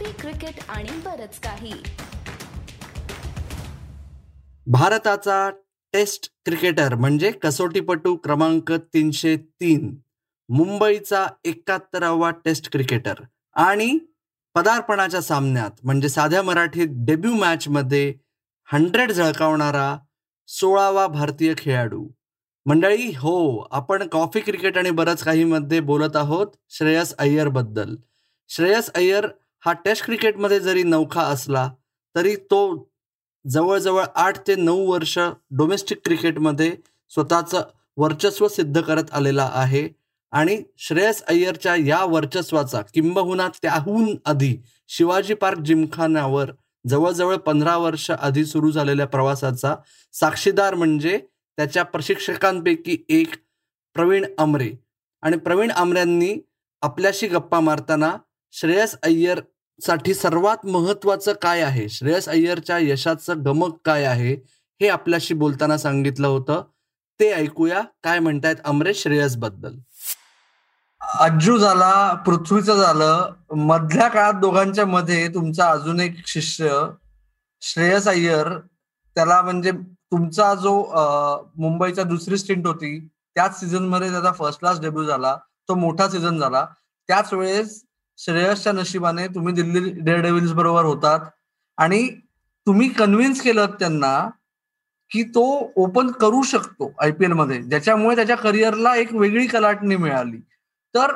Coffee cricket आणि बरच काही. भारताचा टेस्ट क्रिकेटर म्हणजे कसोटीपटू क्रमांक तीनशे तीन मुंबईचा एकाहत्तरावा टेस्ट क्रिकेटर आणि पदार्पणाच्या सामन्यात म्हणजे साध्या मराठीत डेब्यू मॅचमध्ये हंड्रेड झळकावणारा सोळावा भारतीय खेळाडू. मंडळी हो आपण कॉफी क्रिकेट आणि बरंच काही मध्ये बोलत आहोत श्रेयस अय्यरबद्दल. श्रेयस अय्यर हा टेस्ट क्रिकेटमध्ये जरी नौखा असला तरी तो जवळजवळ आठ ते नऊ वर्ष डोमेस्टिक क्रिकेटमध्ये स्वतःचं वर्चस्व सिद्ध करत आलेला आहे. आणि श्रेयस अय्यरच्या या वर्चस्वाचा किंबहुना त्याहून आधी शिवाजी पार्क जिमखान्यावर जवळजवळ पंधरा वर्ष आधी सुरू झालेल्या प्रवासाचा साक्षीदार म्हणजे त्याच्या प्रशिक्षकांपैकी एक प्रवीण आमरे आणि प्रवीण आमऱ्यांनी आपल्याशी गप्पा मारताना श्रेयस अय्यरसाठी सर्वात महत्वाचं काय आहे? श्रेयस अय्यरच्या यशाचं गमक काय आहे? हे आपल्याशी बोलताना सांगितलं होतं. ते ऐकूया. काय म्हणतायत अमरेश श्रेयसबद्दल अज्जू झाला पृथ्वीचं झालं. मधल्या काळात दोघांच्या मध्ये तुमचा अजून एक शिष्य श्रेयस अय्यर त्याला म्हणजे तुमचा जो मुंबईचा दुसरी स्टिंट होती त्याच सीझनमध्ये त्याचा फर्स्ट क्लास डेब्यू झाला. तो मोठा सीझन झाला. त्याच वेळेस श्रेयसच्या नशिबाने तुम्ही दिल्ली डेअर डेव्हिल्स बरोबर होतात. आणि तुम्ही कन्व्हिन्स केलं त्यांना की तो ओपन करू शकतो आयपीएलमध्ये. ज्याच्यामुळे त्याच्या करिअरला एक वेगळी कलाटणी मिळाली. तर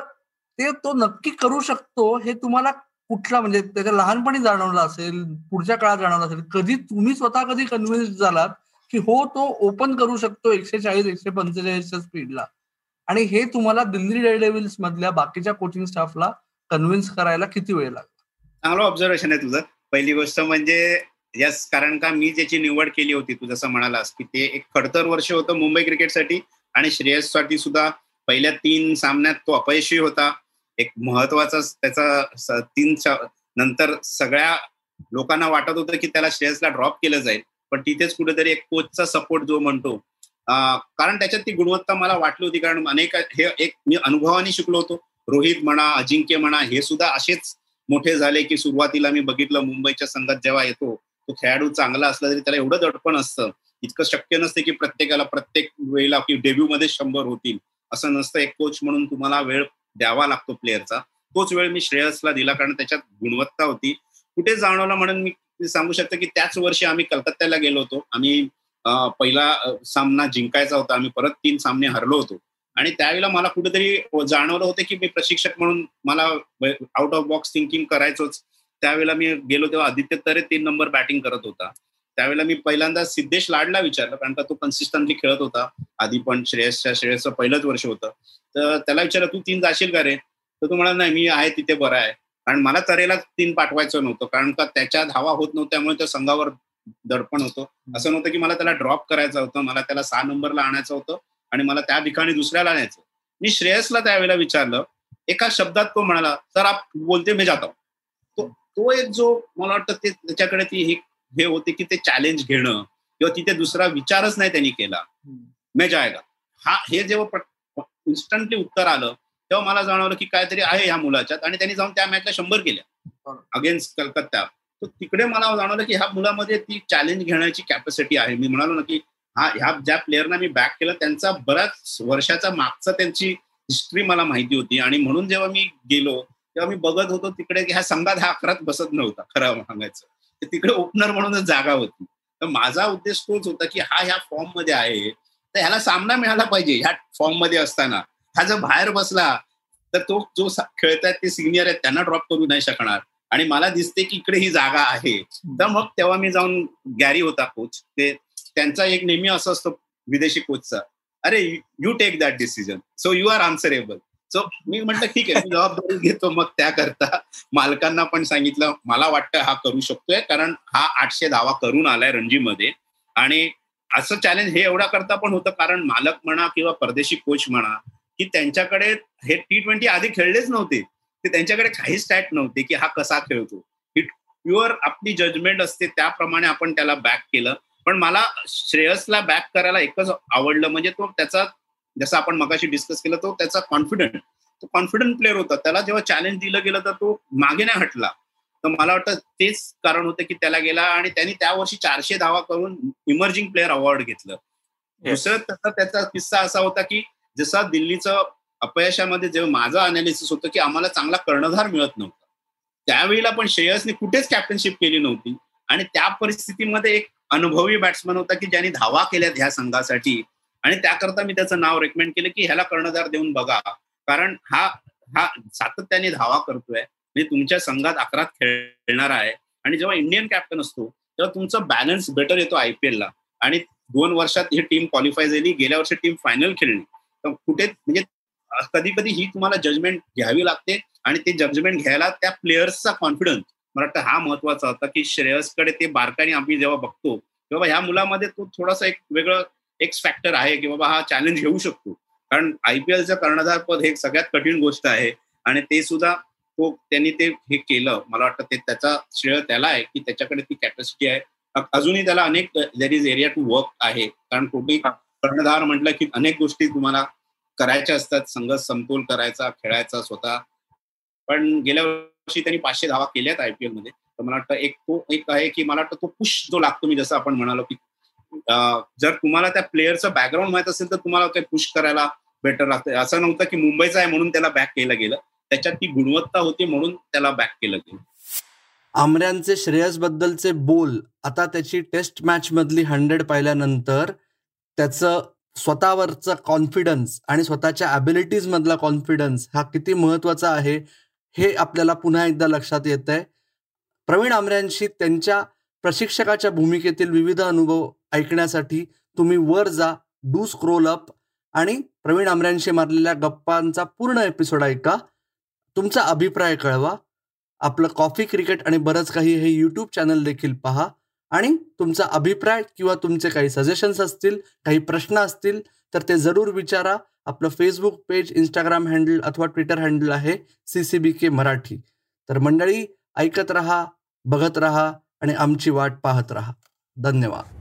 ते तो नक्की करू शकतो हे तुम्हाला कुठला म्हणजे त्याच्या लहानपणी जाणवलं असेल पुढच्या काळात जाणवलं असेल कधी तुम्ही स्वतः कधी कन्व्हिन्स झालात की हो तो ओपन करू शकतो एकशे चाळीस एकशे पंचेचाळीसच्या स्पीडला आणि हे तुम्हाला दिल्ली डेडेव्हिल्स मधल्या बाकीच्या कोचिंग स्टाफला कन्व्हिन्स करायला किती वेळ लागला चांगलं ऑब्झर्वेशन आहे तुझं. पहिली गोष्ट म्हणजे यस कारण का मी ज्याची निवड केली होती तू जसं म्हणालास की ते एक खडतर वर्ष होतं मुंबई क्रिकेटसाठी आणि श्रेयससाठी सुद्धा पहिल्या तीन सामन्यात तो अपयशी होता. एक महत्त्वाचा त्याचा तीन नंतर सगळ्या लोकांना वाटत होतं की त्याला श्रेयसला ड्रॉप केलं जाईल. पण तिथेच कुठेतरी एक कोचचा सपोर्ट जो म्हणतो कारण त्याच्यात ती गुणवत्ता मला वाटली होती कारण अनेक हे एक मी अनुभवाने शिकलो होतो. रोहित म्हणा अजिंक्य म्हणा हे सुद्धा असेच मोठे झाले की सुरुवातीला मी बघितलं मुंबईच्या संघात जेव्हा येतो तो खेळाडू चांगला असला तरी त्याला एवढं दडपण असतं. इतकं शक्य नसते की प्रत्येकाला प्रत्येक वेळेला की डेब्यू मध्ये शंभर होतील. असं नसतं. एक कोच म्हणून तुम्हाला वेळ द्यावा लागतो प्लेअरचा तोच वेळ मी श्रेयसला दिला कारण त्याच्यात गुणवत्ता होती. कुठे जाणवलं म्हणून मी सांगू शकतो की त्याच वर्षी आम्ही कलकत्त्याला गेलो होतो. आम्ही पहिला सामना जिंकायचा होता. आम्ही परत तीन सामने हरलो होतो. आणि त्यावेळेला मला कुठेतरी जाणवलं होतं की मी प्रशिक्षक म्हणून मला आउट ऑफ बॉक्स थिंकिंग करायचोच. त्यावेळेला मी गेलो तेव्हा आदित्य तरे तीन नंबर बॅटिंग करत होता. त्यावेळेला मी पहिल्यांदा सिद्धेश लाडला विचारलं कारण का तो कन्सिस्टंटली खेळत होता. आधी पण श्रेयसच्या श्रेयसचं पहिलंच वर्ष होतं. तर त्याला विचारलं तू तीन जाशील का रे? तर तू म्हणाला नाही मी आहे तिथे बरं आहे. कारण मला तरेला तीन पाठवायचं नव्हतं. कारण का त्याच्या धावा होत नव्हत्यामुळे त्या संघावर दडपण होतं. असं नव्हतं की मला त्याला ड्रॉप करायचं होतं मला त्याला सहा नंबरला आणायचं होतं. आणि मला त्या ठिकाणी दुसऱ्याला आणायचं मी श्रेयसला त्यावेळेला विचारलं एका शब्दात तो म्हणाला सर आप बोलते मी जातो तो तो एक जो मला वाटतं ते त्याच्याकडे ती हे होते की ते चॅलेंज घेणं किंवा तिथे दुसरा विचारच नाही त्यांनी केला. मे जायगा हा हे जेव्हा इन्स्टंटली उत्तर आलं तेव्हा मला जाणवलं की काहीतरी आहे ह्या मुलाच्यात आणि त्यांनी जाऊन त्या मॅचला शंभर केल्या. अगेन्स्ट कलकत्ता. तर तिकडे मला जाणवलं की ह्या मुलामध्ये ती चॅलेंज घेण्याची कॅपॅसिटी आहे. मी म्हणालो ना की हा ह्या ज्या प्लेअरना मी बॅक केलं त्यांचा बऱ्याच वर्षाचा मागचा त्यांची हिस्ट्री मला माहिती होती. आणि म्हणून जेव्हा मी गेलो तेव्हा मी बघत होतो तिकडे ह्या संघात हा अकरात बसत नव्हता खरं सांगायचं. तिकडे ओपनर म्हणूनच जागा होती. तर माझा उद्देश तोच होता की हा ह्या फॉर्ममध्ये आहे. तर ह्याला सामना मिळाला पाहिजे ह्या फॉर्ममध्ये असताना. हा जर बाहेर बसला तर तो जो खेळतायत ते सिनियर आहेत त्यांना ड्रॉप करू नाही शकणार. आणि मला दिसते की इकडे ही जागा आहे. तर मग तेव्हा मी जाऊन गॅरी होता कोच ते त्यांचा एक नेहमी असं असतो विदेशी कोचचा अरे you take that decision so you are answerable so मी म्हटलं ठीक आहे मी जबाबदारी घेतो मग त्याकरता. मालकांना पण सांगितलं मला वाटतं हा करू शकतोय कारण हा आठशे धावा करून आलाय रणजीमध्ये. आणि असं चॅलेंज हे एवढा करता पण होतं कारण मालक म्हणा किंवा परदेशी कोच म्हणा की त्यांच्याकडे हे टी ट्वेंटी आधी खेळलेच नव्हते. ते त्यांच्याकडे काही स्टॅट नव्हते की हा कसा खेळतो. ही प्युअर आपली जजमेंट असते त्याप्रमाणे आपण त्याला बॅक केलं. पण मला श्रेयसला बॅक करायला एकच आवडलं म्हणजे तो त्याचा जसं आपण मगाशी डिस्कस केलं तो त्याचा कॉन्फिडंट तो कॉन्फिडंट प्लेअर होता. त्याला जेव्हा चॅलेंज दिलं गेलं तर तो मागे नाही हटला. तर मला वाटतं तेच कारण होतं की त्याला गेला आणि त्यांनी त्या वर्षी चारशे धावा करून इमर्जिंग प्लेअर अवॉर्ड घेतलं. दुसरं त्याचा त्याचा किस्सा असा होता की जसा दिल्लीचं अपयशामध्ये जेव्हा माझं अनालिसिस होतं की आम्हाला चांगला कर्णधार मिळत नव्हता. त्यावेळेला पण श्रेयसने कुठेच कॅप्टनशिप केली नव्हती. आणि त्या परिस्थितीमध्ये एक अनुभवी बॅट्समन होता की ज्यांनी धावा केल्यात ह्या संघासाठी. आणि त्याकरता मी त्याचं नाव रेकमेंड केलं की ह्याला कर्णधार देऊन बघा. कारण हा हा सातत्याने धावा करतोय म्हणजे तुमच्या संघात अकरात खेळणार आहे. आणि जेव्हा इंडियन कॅप्टन असतो तेव्हा तुमचा बॅलन्स बेटर येतो आयपीएल ला. आणि दोन वर्षात ही टीम क्वालिफाय झाली गेल्या वर्षी टीम फायनल खेळली. तर कुठे म्हणजे कधी कधी ही तुम्हाला जजमेंट घ्यावी लागते आणि ते जजमेंट घ्यायला त्या प्लेयर्सचा कॉन्फिडन्स मला वाटतं हा महत्त्वाचा होता की श्रेयसकडे ते बारकाने आम्ही जेव्हा बघतो तेव्हा ह्या मुलामध्ये तो थोडासा एक वेगळं एक्स फॅक्टर आहे की बाबा हा चॅलेंज घेऊ शकतो. कारण आयपीएलचं कर्णधार पद हे सगळ्यात कठीण गोष्ट आहे आणि ते सुद्धा तो त्यांनी ते हे केलं. मला वाटतं ते त्याचा श्रेय त्याला आहे की त्याच्याकडे ती कॅपॅसिटी आहे. अजूनही त्याला अनेक there is area to work आहे. कारण कुठेही कर्णधार म्हटलं की अनेक गोष्टी तुम्हाला करायच्या असतात. संघ समतोल करायचा खेळायचा स्वतः. पण गेल्या वर्षी त्यांनी पाचशे धावा केल्यात आयपीएलमध्ये. तर मला वाटतं एक तो एक आहे की मला वाटतं तो पुश जो लागतो मी जसं आपण म्हणालो की जर तुम्हाला त्या प्लेअरचं बॅकग्राऊंड माहीत असेल तर तुम्हाला ते पुश करायला बेटर लागतं. असं नव्हतं की मुंबईचा आहे म्हणून त्याला बॅक केलं गेलं. त्याच्यात ती गुणवत्ता होती म्हणून त्याला बॅक केलं गेलं. आमऱ्यांचे श्रेयस बद्दलचे बोल आता त्याची टेस्ट मॅच मधली हंड्रेड पाहिल्यानंतर त्याचं स्वतःवरचं कॉन्फिडन्स आणि स्वतःच्या ॲबिलिटीज मधला कॉन्फिडन्स हा किती महत्त्वाचा आहे? हे आपल्याला पुन्हा एकदा लक्षात येत आहे प्रवीण आमऱ्यांशी त्यांच्या प्रशिक्षकाच्या भूमिकेतील विविध अनुभव ऐकण्यासाठी तुम्ही वर जा डू स्क्रोल अप आणि प्रवीण आमऱ्यांशी मारलेल्या गप्पांचा पूर्ण एपिसोड ऐका. तुमचा अभिप्राय कळवा. आपलं कॉफी क्रिकेट आणि बरंच काही हे यूट्यूब चॅनल देखील पहा आणि तुमचा अभिप्राय किंवा तुमचे काही सजेशन्स असतील काही प्रश्न असतील तर ते जरूर विचारा. आपलं फेसबुक पेज इंस्टाग्राम हँडल अथवा ट्विटर हँडल आहे C C B K Marathi. तर मंडळी ऐकत रहा बघत रहा आणि आमची वाट पाहत रहा. धन्यवाद.